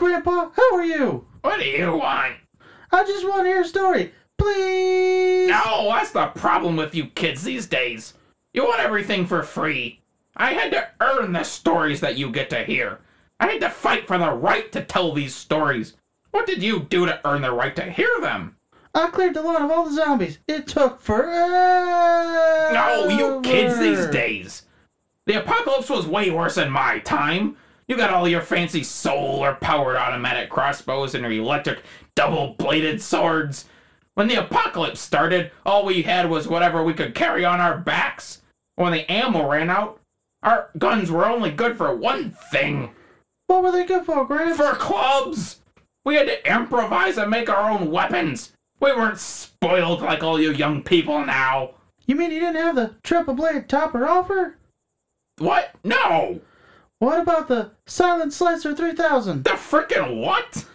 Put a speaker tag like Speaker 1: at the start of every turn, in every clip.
Speaker 1: Grandpa. How are you?
Speaker 2: What do you want?
Speaker 1: I just want to hear a story. Please.
Speaker 2: No, that's the problem with you kids these days. You want everything for free. I had to earn the stories that you get to hear. I had to fight for the right to tell these stories. What did you do to earn the right to hear them?
Speaker 1: I cleared the lawn of all the zombies. It took forever.
Speaker 2: No, you kids these days. The apocalypse was way worse in my time. You got all your fancy solar powered automatic crossbows and your electric double bladed swords. When the apocalypse started, all we had was whatever we could carry on our backs. When the ammo ran out, our guns were only good for one thing
Speaker 1: What were they good for, Gramps?
Speaker 2: for clubs. We had to improvise and make our own weapons. We weren't spoiled like all you young people now.
Speaker 1: You mean you didn't have the triple blade topper offer?
Speaker 2: What? No!
Speaker 1: What about the Silent Slicer 3000?
Speaker 2: The frickin' what?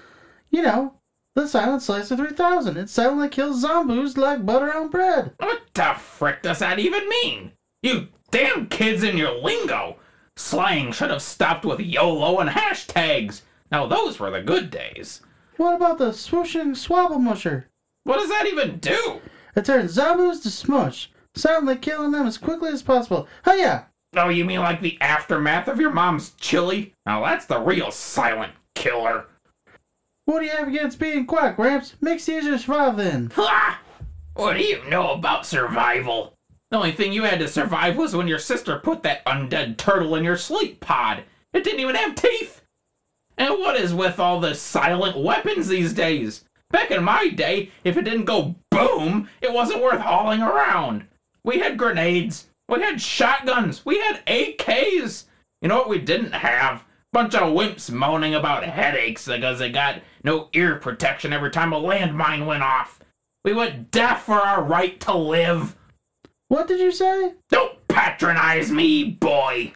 Speaker 1: You know, the Silent Slicer 3000. It silently kills zombies like butter on bread.
Speaker 2: What the frick does that even mean? You damn kids in your lingo! Slang should have stopped with YOLO and hashtags. Now those were the good days.
Speaker 1: What about the swooshing swabble musher?
Speaker 2: What does that even do?
Speaker 1: It turns zombies to smush, silently killing them as quickly as possible. Hiya!
Speaker 2: Oh, you mean like the aftermath of your mom's chili? Now that's the real silent killer.
Speaker 1: What do you have against being quiet, Gramps? Makes it easier to survive then.
Speaker 2: Ha! What do you know about survival? The only thing you had to survive was when your sister put that undead turtle in your sleep pod. It didn't even have teeth. And what is with all the silent weapons these days? Back in my day, if it didn't go boom, it wasn't worth hauling around. We had grenades, we had shotguns, we had AKs. You know what we didn't have? Bunch of wimps moaning about headaches because they got no ear protection every time a landmine went off. We went deaf for our right to live.
Speaker 1: What did you say?
Speaker 2: Don't patronize me, boy.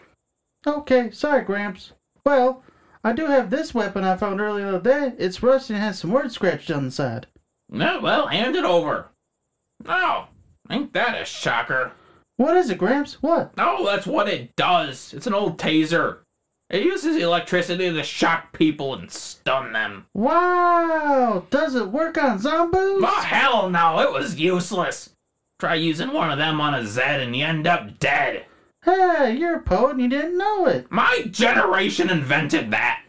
Speaker 1: Okay, sorry, Gramps. Well, I do have this weapon I found earlier today. It's rusty and has some words scratched on the side.
Speaker 2: No, well, hand it over. Oh, ain't that a shocker?
Speaker 1: What is it, Gramps? What?
Speaker 2: No, that's what it does. It's an old taser. It uses electricity to shock people and stun them.
Speaker 1: Wow! Does it work on zombies?
Speaker 2: Oh, hell no, it was useless. Try using one of them on a Zed and you end up dead.
Speaker 1: Hey, you're a poet and you didn't know it.
Speaker 2: My generation invented that.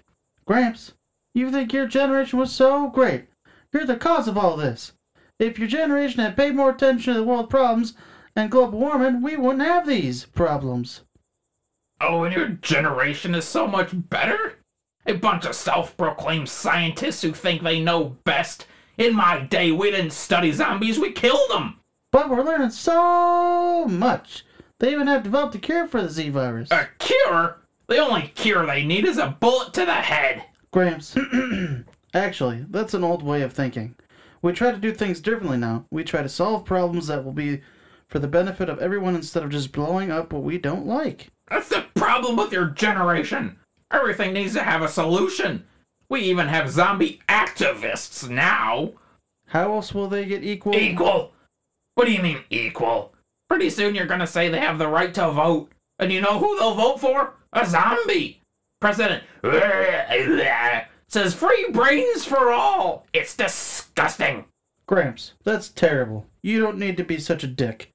Speaker 1: Gramps, you think your generation was so great. You're the cause of all this. If your generation had paid more attention to the world problems and global warming, we wouldn't have these problems.
Speaker 2: Oh, and your generation is so much better? A bunch of self proclaimed scientists who think they know best. In my day, we didn't study zombies, we killed them.
Speaker 1: But we're learning so much. They even have developed a cure for the Z virus.
Speaker 2: A cure? The only cure they need is a bullet to the head.
Speaker 1: Gramps, actually, that's an old way of thinking. We try to do things differently now. We try to solve problems that will be for the benefit of everyone instead of just blowing up what we don't like.
Speaker 2: That's the problem with your generation. Everything needs to have a solution. We even have zombie activists now.
Speaker 1: How else will they get equal?
Speaker 2: Equal? What do you mean equal? Pretty soon you're gonna say they have the right to vote. And you know who they'll vote for? A zombie. President says free brains for all. It's disgusting.
Speaker 1: Gramps, that's terrible. You don't need to be such a dick.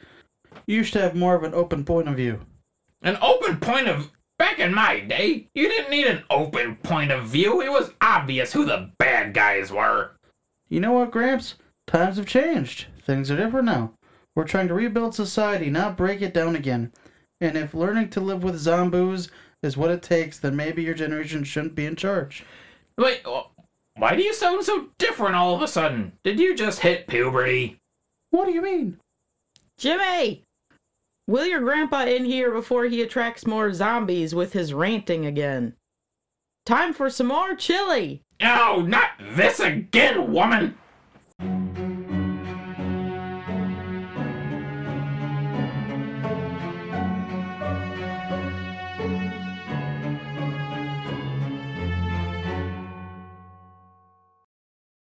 Speaker 1: You should have more of an open point of view.
Speaker 2: An open point of back in my day, you didn't need an open point of view. It was obvious who the bad guys were.
Speaker 1: You know what, Gramps? Times have changed. Things are different now. We're trying to rebuild society, not break it down again. And if learning to live with zombies is what it takes, then maybe your generation shouldn't be in charge.
Speaker 2: Wait, why do you sound so different all of a sudden? Did you just hit puberty?
Speaker 1: What do you mean?
Speaker 3: Jimmy! Will your grandpa in here before he attracts more zombies with his ranting again? Time for some more chili!
Speaker 2: Oh, not this again, woman!